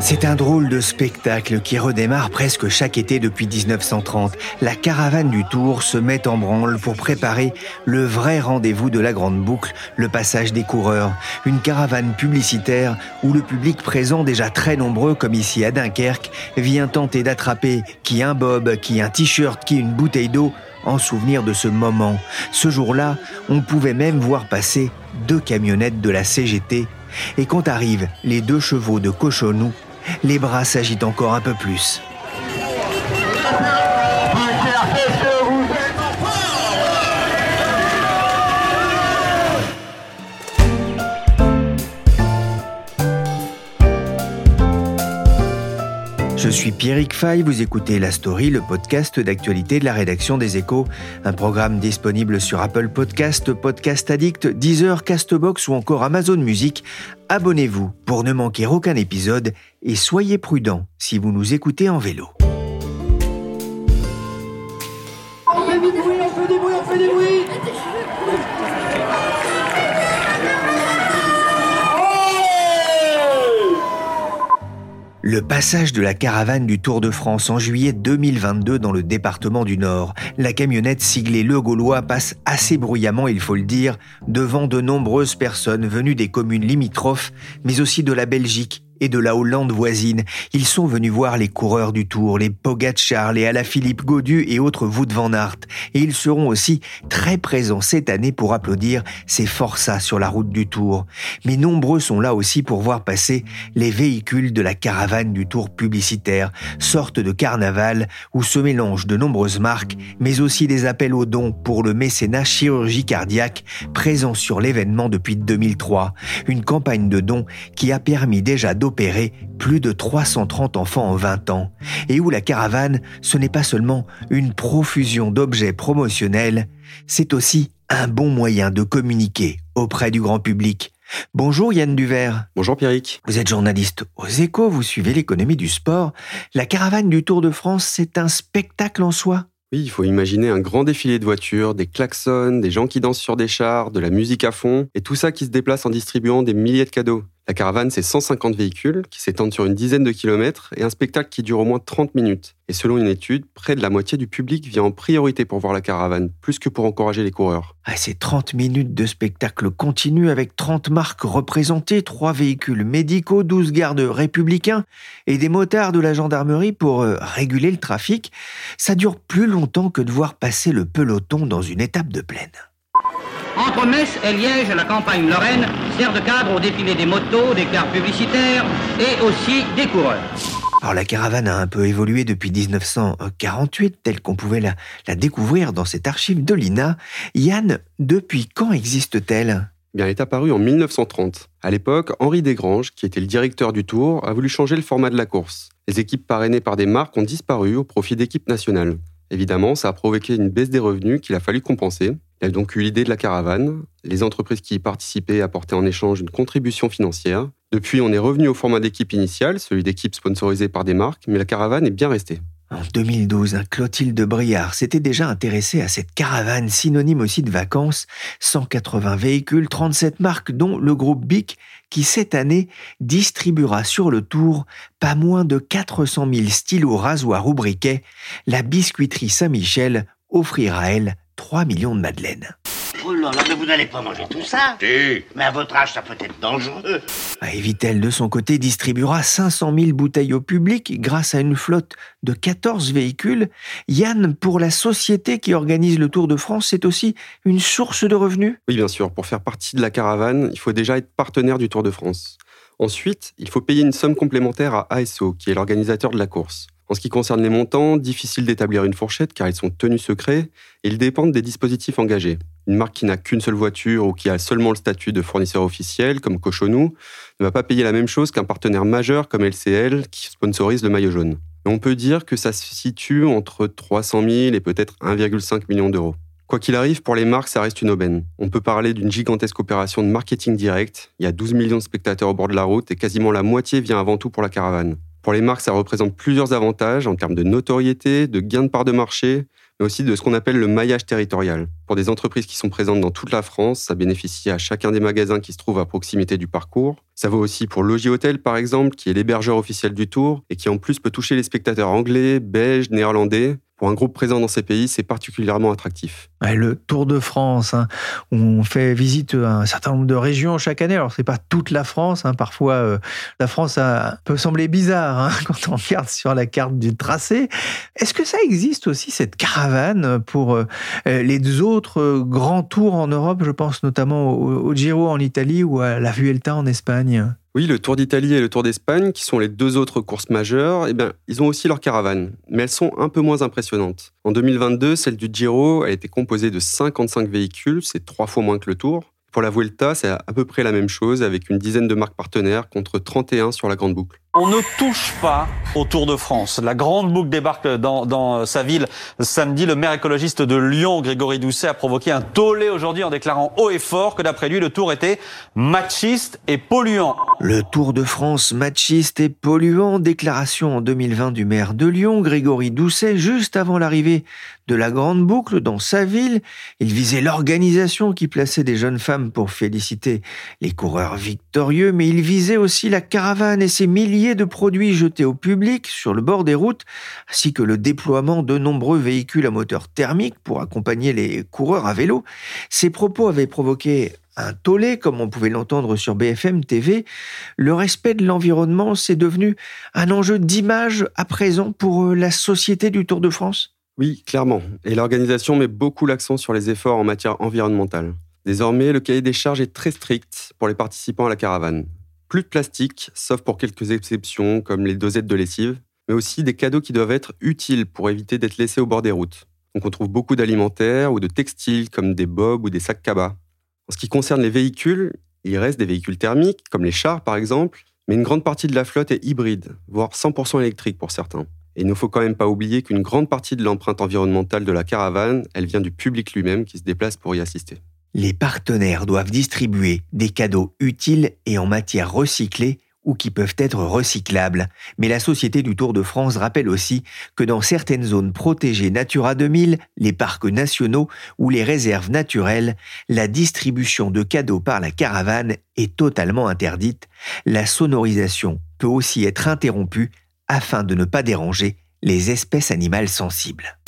C'est un drôle de spectacle qui redémarre presque chaque été depuis 1930. La caravane du Tour se met en branle pour préparer le vrai rendez-vous de la Grande Boucle, le passage des coureurs. Une caravane publicitaire où le public présent, déjà très nombreux comme ici à Dunkerque, vient tenter d'attraper qui un bob, qui un t-shirt, qui une bouteille d'eau en souvenir de ce moment. Ce jour-là, on pouvait même voir passer deux camionnettes de la CGT. Et quand arrivent les deux chevaux de Cochonou, les bras s'agitent encore un peu plus. Je suis Pierrick Fay, vous écoutez La Story, le podcast d'actualité de la rédaction des Échos, un programme disponible sur Apple Podcast, Podcast Addict, Deezer, Castbox ou encore Amazon Music. Abonnez-vous pour ne manquer aucun épisode et soyez prudents si vous nous écoutez en vélo. On fait on fait on fait Le passage de la caravane du Tour de France en juillet 2022 dans le département du Nord. La camionnette siglée Le Gaulois passe assez bruyamment, il faut le dire, devant de nombreuses personnes venues des communes limitrophes, mais aussi de la Belgique et de la Hollande voisine. Ils sont venus voir les coureurs du Tour, les Pogacar, les Alaphilippe Godu et autres Wout van Aert. Et ils seront aussi très présents cette année pour applaudir ces forçats sur la route du Tour. Mais nombreux sont là aussi pour voir passer les véhicules de la caravane du Tour publicitaire, sorte de carnaval où se mélangent de nombreuses marques, mais aussi des appels aux dons pour le mécénat chirurgie cardiaque présent sur l'événement depuis 2003. Une campagne de dons qui a permis déjà plus de 330 enfants en 20 ans, et où la caravane, ce n'est pas seulement une profusion d'objets promotionnels, c'est aussi un bon moyen de communiquer auprès du grand public. Bonjour Yann Duvert. Bonjour Pierrick. Vous êtes journaliste aux échos, vous suivez l'économie du sport. La caravane du Tour de France, c'est un spectacle en soi? Oui, il faut imaginer un grand défilé de voitures, des klaxons, des gens qui dansent sur des chars, de la musique à fond, et tout ça qui se déplace en distribuant des milliers de cadeaux. La caravane, c'est 150 véhicules qui s'étendent sur une dizaine de kilomètres et un spectacle qui dure au moins 30 minutes. Et selon une étude, près de la moitié du public vient en priorité pour voir la caravane, plus que pour encourager les coureurs. Ah, c'est 30 minutes de spectacle continu avec 30 marques représentées, 3 véhicules médicaux, 12 gardes républicains et des motards de la gendarmerie pour euh, réguler le trafic. Ça dure plus longtemps que de voir passer le peloton dans une étape de plaine. Entre Metz et Liège, la campagne Lorraine sert de cadre au défilé des motos, des cars publicitaires et aussi des coureurs. Alors la caravane a un peu évolué depuis 1948, telle qu'on pouvait la, la, découvrir dans cette archive de l'INA. Yann, depuis quand existe-t-elle? Bien, elle est apparue en 1930. À l'époque, Henri Desgranges, qui était le directeur du Tour, a voulu changer le format de la course. Les équipes parrainées par des marques ont disparu au profit d'équipes nationales. Évidemment, ça a provoqué une baisse des revenus qu'il a fallu compenser. Il a donc eu l'idée de la caravane. Les entreprises qui y participaient apportaient en échange une contribution financière. Depuis, on est revenu au format d'équipe initial, celui d'équipe sponsorisée par des marques, mais la caravane est bien restée. En 2012, Clotilde Briard s'était déjà intéressée à cette caravane synonyme aussi de vacances. 180 véhicules, 37 marques, dont le groupe BIC, qui cette année distribuera sur le tour pas moins de 400 000 stylos rasoirs ou briquets. La biscuiterie Saint-Michel offrira, elle, 3 millions de madeleines. Oh là là, mais vous n'allez pas manger tout ça Si. Mais à votre âge, ça peut être dangereux. Ah, Evitel, de son côté, distribuera 500 000 bouteilles au public grâce à une flotte de 14 véhicules. Yann, pour la société qui organise le Tour de France, c'est aussi une source de revenus Oui, bien sûr. Pour faire partie de la caravane, il faut déjà être partenaire du Tour de France. Ensuite, il faut payer une somme complémentaire à ASO, qui est l'organisateur de la course. En ce qui concerne les montants, difficile d'établir une fourchette car ils sont tenus secrets et ils dépendent des dispositifs engagés. Une marque qui n'a qu'une seule voiture ou qui a seulement le statut de fournisseur officiel, comme Cochonou, ne va pas payer la même chose qu'un partenaire majeur comme LCL qui sponsorise le maillot jaune. On peut dire que ça se situe entre 300 000 et peut-être 1,5 million d'euros. Quoi qu'il arrive, pour les marques, ça reste une aubaine. On peut parler d'une gigantesque opération de marketing direct. Il y a 12 millions de spectateurs au bord de la route et quasiment la moitié vient avant tout pour la caravane. Pour les marques, ça représente plusieurs avantages en termes de notoriété, de gain de part de marché, mais aussi de ce qu'on appelle le maillage territorial. Pour des entreprises qui sont présentes dans toute la France, ça bénéficie à chacun des magasins qui se trouvent à proximité du parcours. Ça vaut aussi pour Logis Hotel, par exemple, qui est l'hébergeur officiel du tour et qui en plus peut toucher les spectateurs anglais, belges, néerlandais. Pour un groupe présent dans ces pays, c'est particulièrement attractif. Le Tour de France, hein, on fait visite à un certain nombre de régions chaque année. Alors, c'est pas toute la France. hein. Parfois, euh, la France peut sembler bizarre hein, quand on regarde sur la carte du tracé. Est-ce que ça existe aussi, cette caravane, pour euh, les autres euh, grands tours en Europe? Je pense notamment au, au Giro en Italie ou à la Vuelta en Espagne. Oui, le Tour d'Italie et le Tour d'Espagne, qui sont les deux autres courses majeures, eh bien, ils ont aussi leur caravane, mais elles sont un peu moins impressionnantes. En 2022, celle du Giro a été composée de 55 véhicules, c'est trois fois moins que le Tour. Pour la Vuelta, c'est à peu près la même chose, avec une dizaine de marques partenaires contre 31 sur la Grande Boucle. On ne touche pas au Tour de France. La grande boucle débarque dans, sa ville samedi. Le maire écologiste de Lyon, Grégory Doucet, a provoqué un tollé aujourd'hui en déclarant haut et fort que d'après lui, le Tour était machiste et polluant. Le Tour de France machiste et polluant, déclaration en 2020 du maire de Lyon, Grégory Doucet, juste avant l'arrivée de la Grande Boucle dans sa ville. Il visait l'organisation qui plaçait des jeunes femmes pour féliciter les coureurs victorieux, mais il visait aussi la caravane et ses milliers de produits jetés au public sur le bord des routes, ainsi que le déploiement de nombreux véhicules à moteur thermique pour accompagner les coureurs à vélo. Ces propos avaient provoqué un tollé, comme on pouvait l'entendre sur BFM TV. Le respect de l'environnement, c'est devenu un enjeu d'image à présent pour euh, la société du Tour de France? Oui, clairement. Et l'organisation met beaucoup l'accent sur les efforts en matière environnementale. Désormais, le cahier des charges est très strict pour les participants à la caravane. Plus de plastique, sauf pour quelques exceptions comme les dosettes de lessive, mais aussi des cadeaux qui doivent être utiles pour éviter d'être laissés au bord des routes. Donc on trouve beaucoup d'alimentaires ou de textiles comme des bobs ou des sacs cabas. En ce qui concerne les véhicules, il reste des véhicules thermiques, comme les chars par exemple, mais une grande partie de la flotte est hybride, voire 100% électrique pour certains. Et il ne faut quand même pas oublier qu'une grande partie de l'empreinte environnementale de la caravane, elle vient du public lui-même qui se déplace pour y assister. Les partenaires doivent distribuer des cadeaux utiles et en matière recyclée ou qui peuvent être recyclables. Mais la Société du Tour de France rappelle aussi que dans certaines zones protégées Natura 2000, les parcs nationaux ou les réserves naturelles, la distribution de cadeaux par la caravane est totalement interdite. La sonorisation peut aussi être interrompue afin de ne pas déranger les espèces animales sensibles.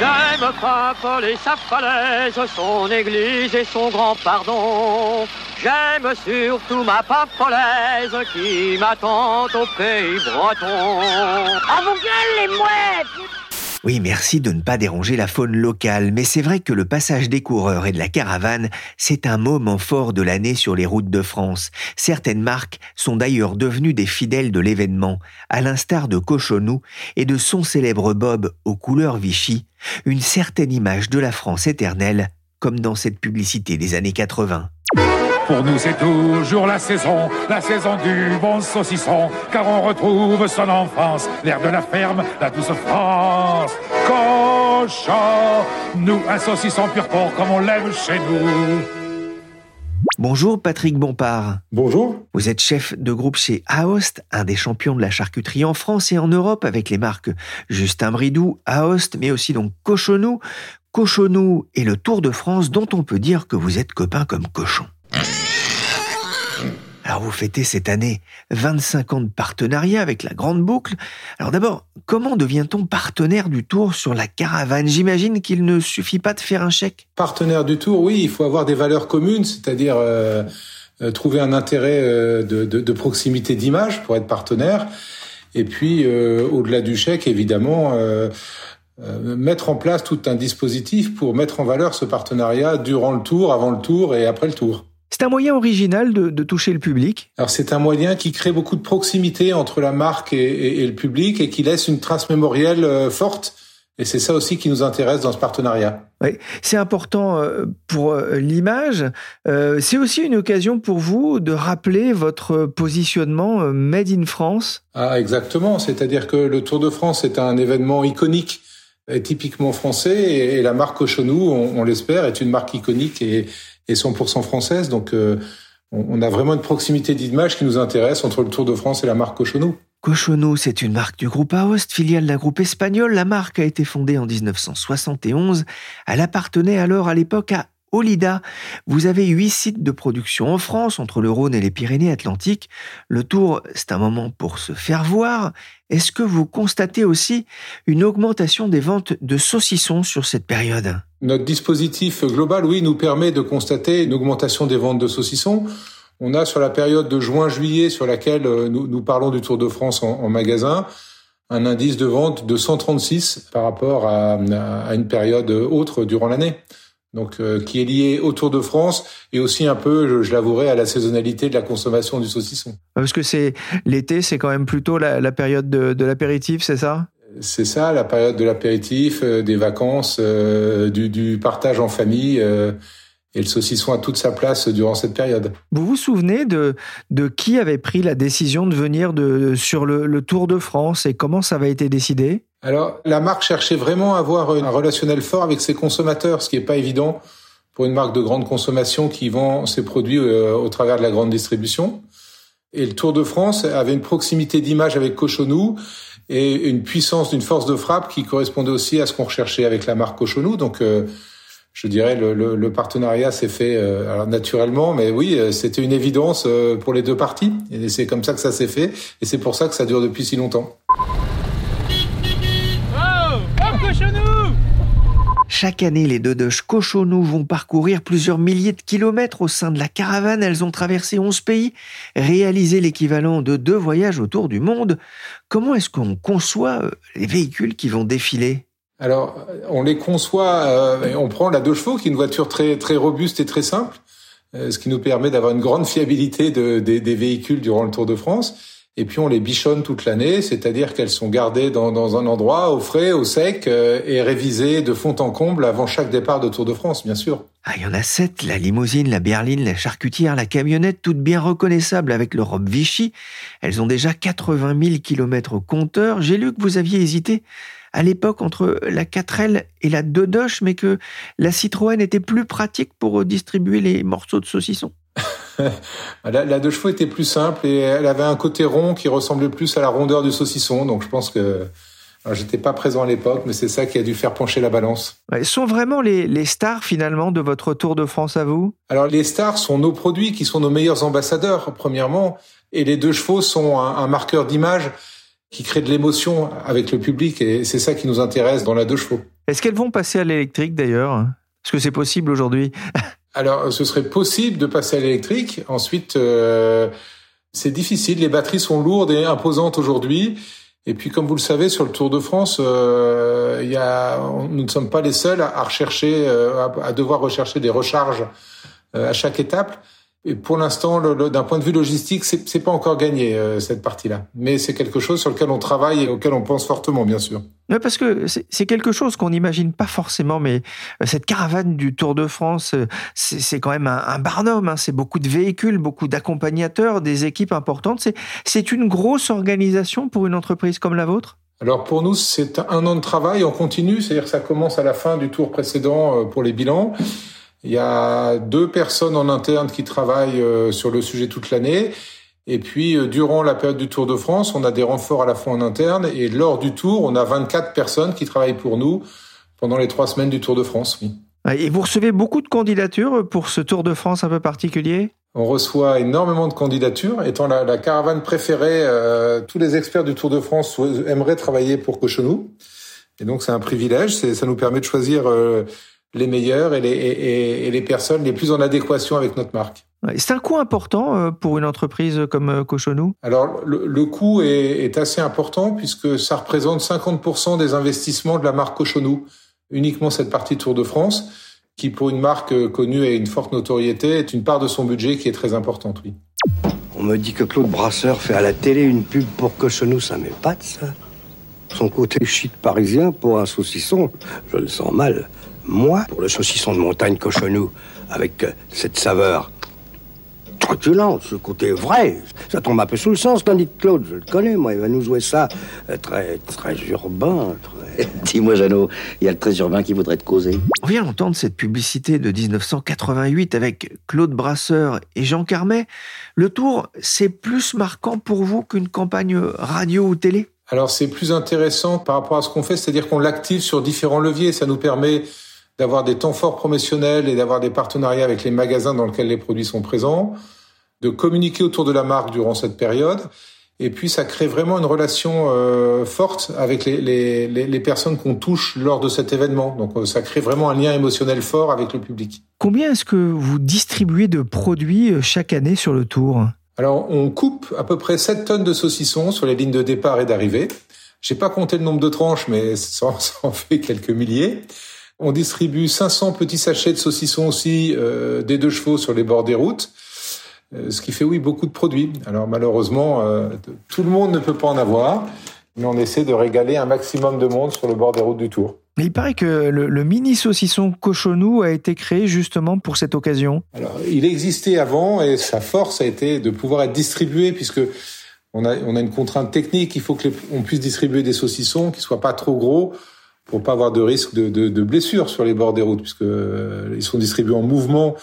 J'aime Paimpol et sa falaise, son église et son grand pardon. J'aime surtout ma pampolaise qui m'attend au pays breton. À gueules, les mouettes Oui, merci de ne pas déranger la faune locale, mais c'est vrai que le passage des coureurs et de la caravane, c'est un moment fort de l'année sur les routes de France. Certaines marques sont d'ailleurs devenues des fidèles de l'événement, à l'instar de Cochonou et de son célèbre Bob aux couleurs Vichy, une certaine image de la France éternelle, comme dans cette publicité des années 80. Pour nous, c'est toujours la saison, la saison du bon saucisson, car on retrouve son enfance, l'air de la ferme, la douce France. Cochon, nous, un saucisson pur porc comme on l'aime chez nous. Bonjour Patrick Bompard. Bonjour. Vous êtes chef de groupe chez Aost, un des champions de la charcuterie en France et en Europe avec les marques Justin Bridou, Aost, mais aussi donc Cochonou. Cochonou et le Tour de France dont on peut dire que vous êtes copains comme cochons. Alors vous fêtez cette année 25 ans de partenariat avec la Grande Boucle. Alors d'abord, comment devient-on partenaire du Tour sur la caravane? J'imagine qu'il ne suffit pas de faire un chèque. Partenaire du Tour, oui, il faut avoir des valeurs communes, c'est-à-dire euh, euh, trouver un intérêt euh, de, proximité d'image pour être partenaire. Et puis, au-delà du chèque, évidemment, mettre en place tout un dispositif pour mettre en valeur ce partenariat durant le tour, avant le tour et après le tour. C'est un moyen original de, de, toucher le public. Alors c'est un moyen qui crée beaucoup de proximité entre la marque et, et, et le public et qui laisse une trace mémorielle euh, forte. Et c'est ça aussi qui nous intéresse dans ce partenariat. Oui, c'est important euh, pour euh, l'image. C'est aussi une occasion pour vous de rappeler votre positionnement Made in France. Ah, exactement. C'est-à-dire que le Tour de France est un événement iconique typiquement français et, la marque Cochonou, on, on l'espère, est une marque iconique et, et 100% française. Donc, euh, on a vraiment une proximité d'image qui nous intéresse entre le Tour de France et la marque Cochonou. Cochonou, c'est une marque du groupe Aoste, filiale d'un groupe espagnol. La marque a été fondée en 1971. Elle appartenait alors à l'époque à Olida. Vous avez huit sites de production en France, entre le Rhône et les Pyrénées-Atlantiques. Le tour, c'est un moment pour se faire voir. Est-ce que vous constatez aussi une augmentation des ventes de saucissons sur cette période? Notre dispositif global, oui, nous permet de constater une augmentation des ventes de saucissons. On a sur la période de juin-juillet, sur laquelle euh, nous, parlons du Tour de France en, magasin, un indice de vente de 136 par rapport à une période autre durant l'année donc euh, qui est lié au Tour de France et aussi un peu, je, l'avouerai, à la saisonnalité de la consommation du saucisson. Parce que c'est l'été, c'est quand même plutôt la, la période de, de l'apéritif, c'est ça? C'est ça, la période de l'apéritif, euh, des vacances, euh, du, du, partage en famille. et le saucisson a toute sa place durant cette période. Vous vous souvenez de, de qui avait pris la décision de venir de, sur le, le Tour de France et comment ça avait été décidé? Alors, la marque cherchait vraiment à avoir un relationnel fort avec ses consommateurs, ce qui n'est pas évident pour une marque de grande consommation qui vend ses produits euh, au travers de la grande distribution. Et le Tour de France avait une proximité d'image avec Cochonou et une puissance d'une force de frappe qui correspondait aussi à ce qu'on recherchait avec la marque Cochonou. Donc, euh, je dirais le, le, partenariat s'est fait euh, naturellement, mais oui, c'était une évidence pour les deux parties. Et c'est comme ça que ça s'est fait, et c'est pour ça que ça dure depuis si longtemps. Chaque année, les Dodoches Cochonou vont parcourir plusieurs milliers de kilomètres au sein de la caravane. Elles ont traversé 11 pays, réalisé l'équivalent de deux voyages autour du monde. Comment est-ce qu'on conçoit euh, les véhicules qui vont défiler? Alors, on les conçoit, euh, on prend la deux chevaux, qui est une voiture très, robuste et très simple, euh, ce qui nous permet d'avoir une grande fiabilité de, des véhicules durant le Tour de France et puis on les bichonne toute l'année, c'est-à-dire qu'elles sont gardées dans, dans, un endroit au frais, au sec euh, et révisées de fond en comble avant chaque départ de Tour de France, bien sûr. Ah, il y en a sept, la limousine, la berline, la charcutière, la camionnette, toutes bien reconnaissables avec leur robe Vichy. Elles ont déjà 80 000 km au compteur. J'ai lu que vous aviez hésité à l'époque entre la 4L et la Dodoche, mais que la Citroën était plus pratique pour distribuer les morceaux de saucisson. la, la, deux chevaux était plus simple et elle avait un côté rond qui ressemblait plus à la rondeur du saucisson. Donc je pense que j'étais pas présent à l'époque, mais c'est ça qui a dû faire pencher la balance. Ouais, sont vraiment les, les, stars finalement de votre Tour de France à vous? Alors les stars sont nos produits qui sont nos meilleurs ambassadeurs premièrement, et les deux chevaux sont un, un marqueur d'image qui crée de l'émotion avec le public et c'est ça qui nous intéresse dans la deux chevaux. Est-ce qu'elles vont passer à l'électrique d'ailleurs? Est-ce que c'est possible aujourd'hui? Alors, ce serait possible de passer à l'électrique. Ensuite, euh, c'est difficile. Les batteries sont lourdes et imposantes aujourd'hui. Et puis, comme vous le savez, sur le Tour de France, euh, nous ne sommes pas les seuls à, rechercher, euh, à, devoir rechercher des recharges à chaque étape. Et pour l'instant, d'un point de vue logistique, c'est pas encore gagné euh, cette partie-là. Mais c'est quelque chose sur lequel on travaille et auquel on pense fortement, bien sûr. Oui, parce que c'est quelque chose qu'on n'imagine pas forcément, mais euh, cette caravane du Tour de France, euh, c'est quand même un, un barnum. Hein. C'est beaucoup de véhicules, beaucoup d'accompagnateurs, des équipes importantes. C'est une grosse organisation pour une entreprise comme la vôtre? Alors pour nous, c'est un an de travail en continu, c'est-à-dire que ça commence à la fin du tour précédent pour les bilans. Il y a deux personnes en interne qui travaillent euh, sur le sujet toute l'année. Et puis, euh, durant la période du Tour de France, on a des renforts à la fois en interne. Et lors du Tour, on a 24 personnes qui travaillent pour nous pendant les trois semaines du Tour de France, oui. Et vous recevez beaucoup de candidatures pour ce Tour de France un peu particulier? On reçoit énormément de candidatures. Étant la, la caravane préférée, euh, tous les experts du Tour de France aimeraient travailler pour Cochonou. Et donc c'est un privilège. Ça nous permet de choisir euh, les meilleurs et les, et, et les, personnes les plus en adéquation avec notre marque. C'est un coût important euh, pour une entreprise comme Cochonou? Alors le, le coût est, est, assez important puisque ça représente 50% des investissements de la marque Cochonou, uniquement cette partie Tour de France qui pour une marque euh, connue et une forte notoriété est une part de son budget qui est très importante, oui. On me dit que Claude Brasseur fait à la télé une pub pour Cochonou, ça m'épate ça. Son côté chic parisien pour un saucisson, je le sens mal. Moi, pour le saucisson de montagne Cochonou, avec euh, cette saveur truculente, ce côté vrai, ça tombe un peu sous le sens, tandis que Claude, je le connais, moi, il va nous jouer ça euh, très, très urbain, très Dis-moi, Jeannot, il y a le très urbain qui voudrait te causer. On vient d'entendre cette publicité de 1988 avec Claude Brasseur et Jean Carmet. Le tour, c'est plus marquant pour vous qu'une campagne radio ou télé? Alors, c'est plus intéressant par rapport à ce qu'on fait, c'est-à-dire qu'on l'active sur différents leviers. Ça nous permet d'avoir des temps forts promotionnels et d'avoir des partenariats avec les magasins dans lesquels les produits sont présents, de communiquer autour de la marque durant cette période et puis, ça crée vraiment une relation euh, forte avec les, les, les personnes qu'on touche lors de cet événement. Donc, euh, ça crée vraiment un lien émotionnel fort avec le public. Combien est-ce que vous distribuez de produits euh, chaque année sur le tour? Alors, on coupe à peu près 7 tonnes de saucissons sur les lignes de départ et d'arrivée. J'ai pas compté le nombre de tranches, mais ça, ça en fait quelques milliers. On distribue 500 petits sachets de saucissons aussi euh, des deux chevaux sur les bords des routes. Euh, ce qui fait, oui, beaucoup de produits. Alors malheureusement, euh, tout le monde ne peut pas en avoir, mais on essaie de régaler un maximum de monde sur le bord des routes du Tour. Mais il paraît que le, mini saucisson cochonou a été créé justement pour cette occasion. Alors, il existait avant et sa force a été de pouvoir être distribué puisque on a, on a une contrainte technique. Il faut que on puisse distribuer des saucissons qui soient pas trop gros pour pas avoir de risque de, de, de blessures sur les bords des routes puisque euh, ils sont distribués en mouvement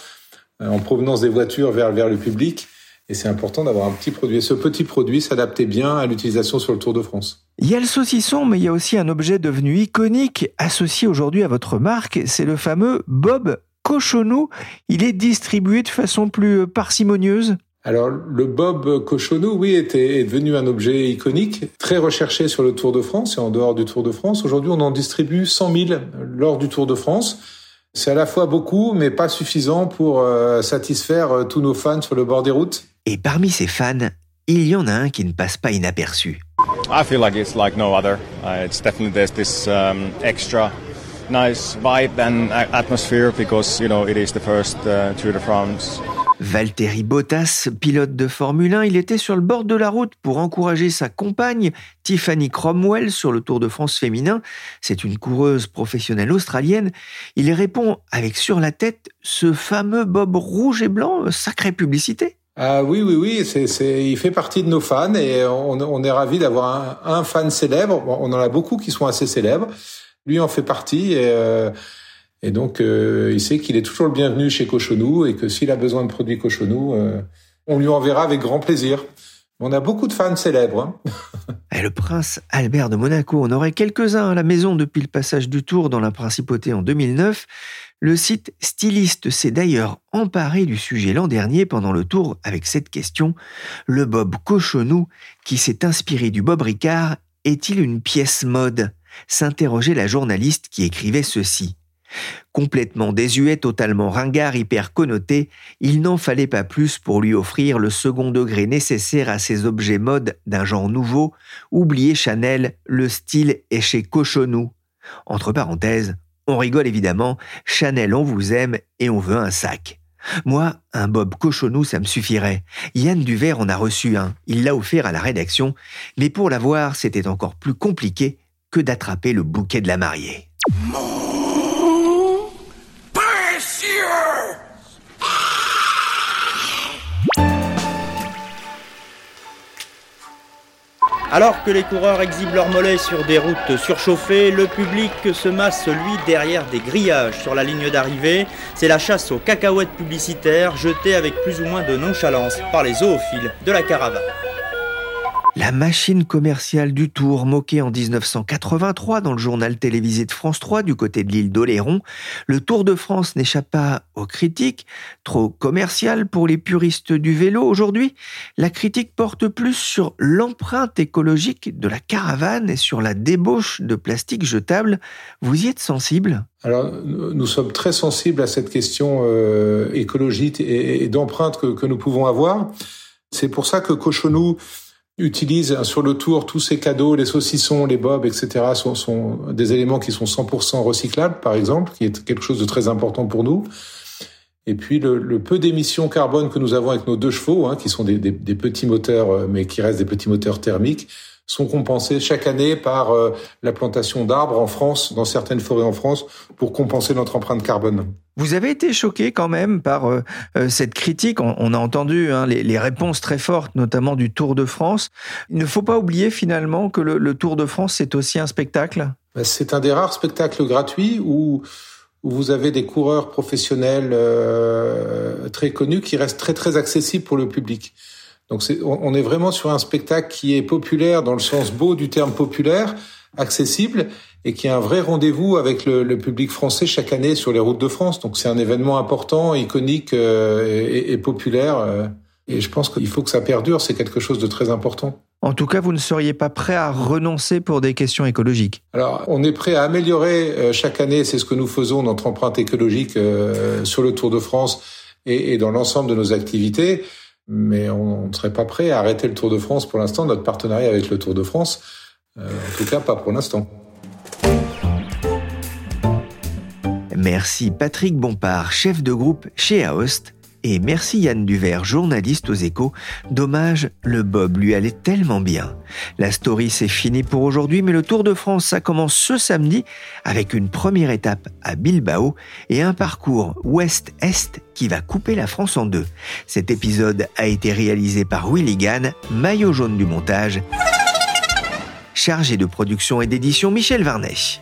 euh, en provenance des voitures vers, vers le public. Et c'est important d'avoir un petit produit. Et ce petit produit s'adaptait bien à l'utilisation sur le Tour de France. Il y a le saucisson, mais il y a aussi un objet devenu iconique, associé aujourd'hui à votre marque. C'est le fameux Bob Cochonou. Il est distribué de façon plus parcimonieuse. Alors, le Bob Cochonou, oui, était, est devenu un objet iconique, très recherché sur le Tour de France et en dehors du Tour de France. Aujourd'hui, on en distribue 100 000 lors du Tour de France. C'est à la fois beaucoup, mais pas suffisant pour euh, satisfaire euh, tous nos fans sur le bord des routes. Et parmi ces fans, il y en a un qui ne passe pas inaperçu. I feel like it's like no other. Uh, it's definitely there's this um, extra nice vibe and atmosphere because you know it is the first uh, Tour de France. Valtteri Bottas, pilote de Formule 1, il était sur le bord de la route pour encourager sa compagne, Tiffany Cromwell, sur le Tour de France féminin. C'est une coureuse professionnelle australienne. Il répond avec sur la tête ce fameux bob rouge et blanc, sacrée publicité. Ah oui, oui, oui, c'est, il fait partie de nos fans et on, est ravi d'avoir un, fan célèbre. on en a beaucoup qui sont assez célèbres. Lui en fait partie et euh, et donc, euh, il sait qu'il est toujours le bienvenu chez Cochonou et que s'il a besoin de produits Cochonou, euh, on lui enverra avec grand plaisir. On a beaucoup de fans célèbres. Hein. et le prince Albert de Monaco, on aurait quelques-uns à la maison depuis le passage du tour dans la principauté en 2009. Le site Styliste s'est d'ailleurs emparé du sujet l'an dernier pendant le tour avec cette question. Le Bob Cochonou, qui s'est inspiré du Bob Ricard, est-il une pièce mode? S'interrogeait la journaliste qui écrivait ceci. Complètement désuet, totalement ringard, hyper connoté, il n'en fallait pas plus pour lui offrir le second degré nécessaire à ces objets mode d'un genre nouveau. Oubliez Chanel, le style est chez Cochonou. Entre parenthèses, on rigole évidemment, Chanel on vous aime et on veut un sac. Moi, un Bob Cochonou, ça me suffirait. Yann Duvert en a reçu un, il l'a offert à la rédaction, mais pour l'avoir, c'était encore plus compliqué que d'attraper le bouquet de la mariée. Alors que les coureurs exhibent leurs mollets sur des routes surchauffées, le public se masse, lui, derrière des grillages sur la ligne d'arrivée. C'est la chasse aux cacahuètes publicitaires jetées avec plus ou moins de nonchalance par les zoophiles de la caravane. La machine commerciale du Tour, moquée en 1983 dans le journal télévisé de France 3 du côté de l'île d'Oléron, le Tour de France n'échappe pas aux critiques, trop commercial pour les puristes du vélo. Aujourd'hui, la critique porte plus sur l'empreinte écologique de la caravane et sur la débauche de plastique jetable. Vous y êtes sensible? Alors, nous sommes très sensibles à cette question euh, écologique et, d'empreinte que, que, nous pouvons avoir. C'est pour ça que Cochonou utilise sur le tour tous ces cadeaux, les saucissons, les bobs, etc. sont, sont des éléments qui sont 100% recyclables, par exemple, qui est quelque chose de très important pour nous. Et puis le, peu d'émissions carbone que nous avons avec nos deux chevaux, hein, qui sont des, petits moteurs, euh, mais qui restent des petits moteurs thermiques, sont compensés chaque année par euh, la plantation d'arbres en France, dans certaines forêts en France, pour compenser notre empreinte carbone. Vous avez été choqué quand même par euh, euh, cette critique. On, on a entendu hein, les, les, réponses très fortes, notamment du Tour de France. Il ne faut pas oublier finalement que le, le Tour de France, c'est aussi un spectacle. Ben, c'est un des rares spectacles gratuits où, où vous avez des coureurs professionnels euh, très connus qui restent très très accessibles pour le public. Donc c'est, on est vraiment sur un spectacle qui est populaire dans le sens beau du terme populaire, accessible et qui est un vrai rendez-vous avec le, le, public français chaque année sur les routes de France. Donc c'est un événement important, iconique euh, et, et, populaire. Euh, et je pense qu'il faut que ça perdure. C'est quelque chose de très important. En tout cas, vous ne seriez pas prêt à renoncer pour des questions écologiques. Alors, on est prêt à améliorer euh, chaque année. C'est ce que nous faisons, notre empreinte écologique euh, sur le Tour de France et, et dans l'ensemble de nos activités mais on ne serait pas prêt à arrêter le Tour de France pour l'instant, notre partenariat avec le Tour de France. Euh, en tout cas, pas pour l'instant. Merci Patrick Bompard, chef de groupe chez Aost. Et merci Yann Duvert, journaliste aux échos. Dommage, le Bob lui allait tellement bien. La story c'est fini pour aujourd'hui, mais le Tour de France, ça commence ce samedi avec une première étape à Bilbao et un parcours ouest-est qui va couper la France en deux. Cet épisode a été réalisé par Willy Gann, maillot jaune du montage, chargé de production et d'édition Michel Varnet.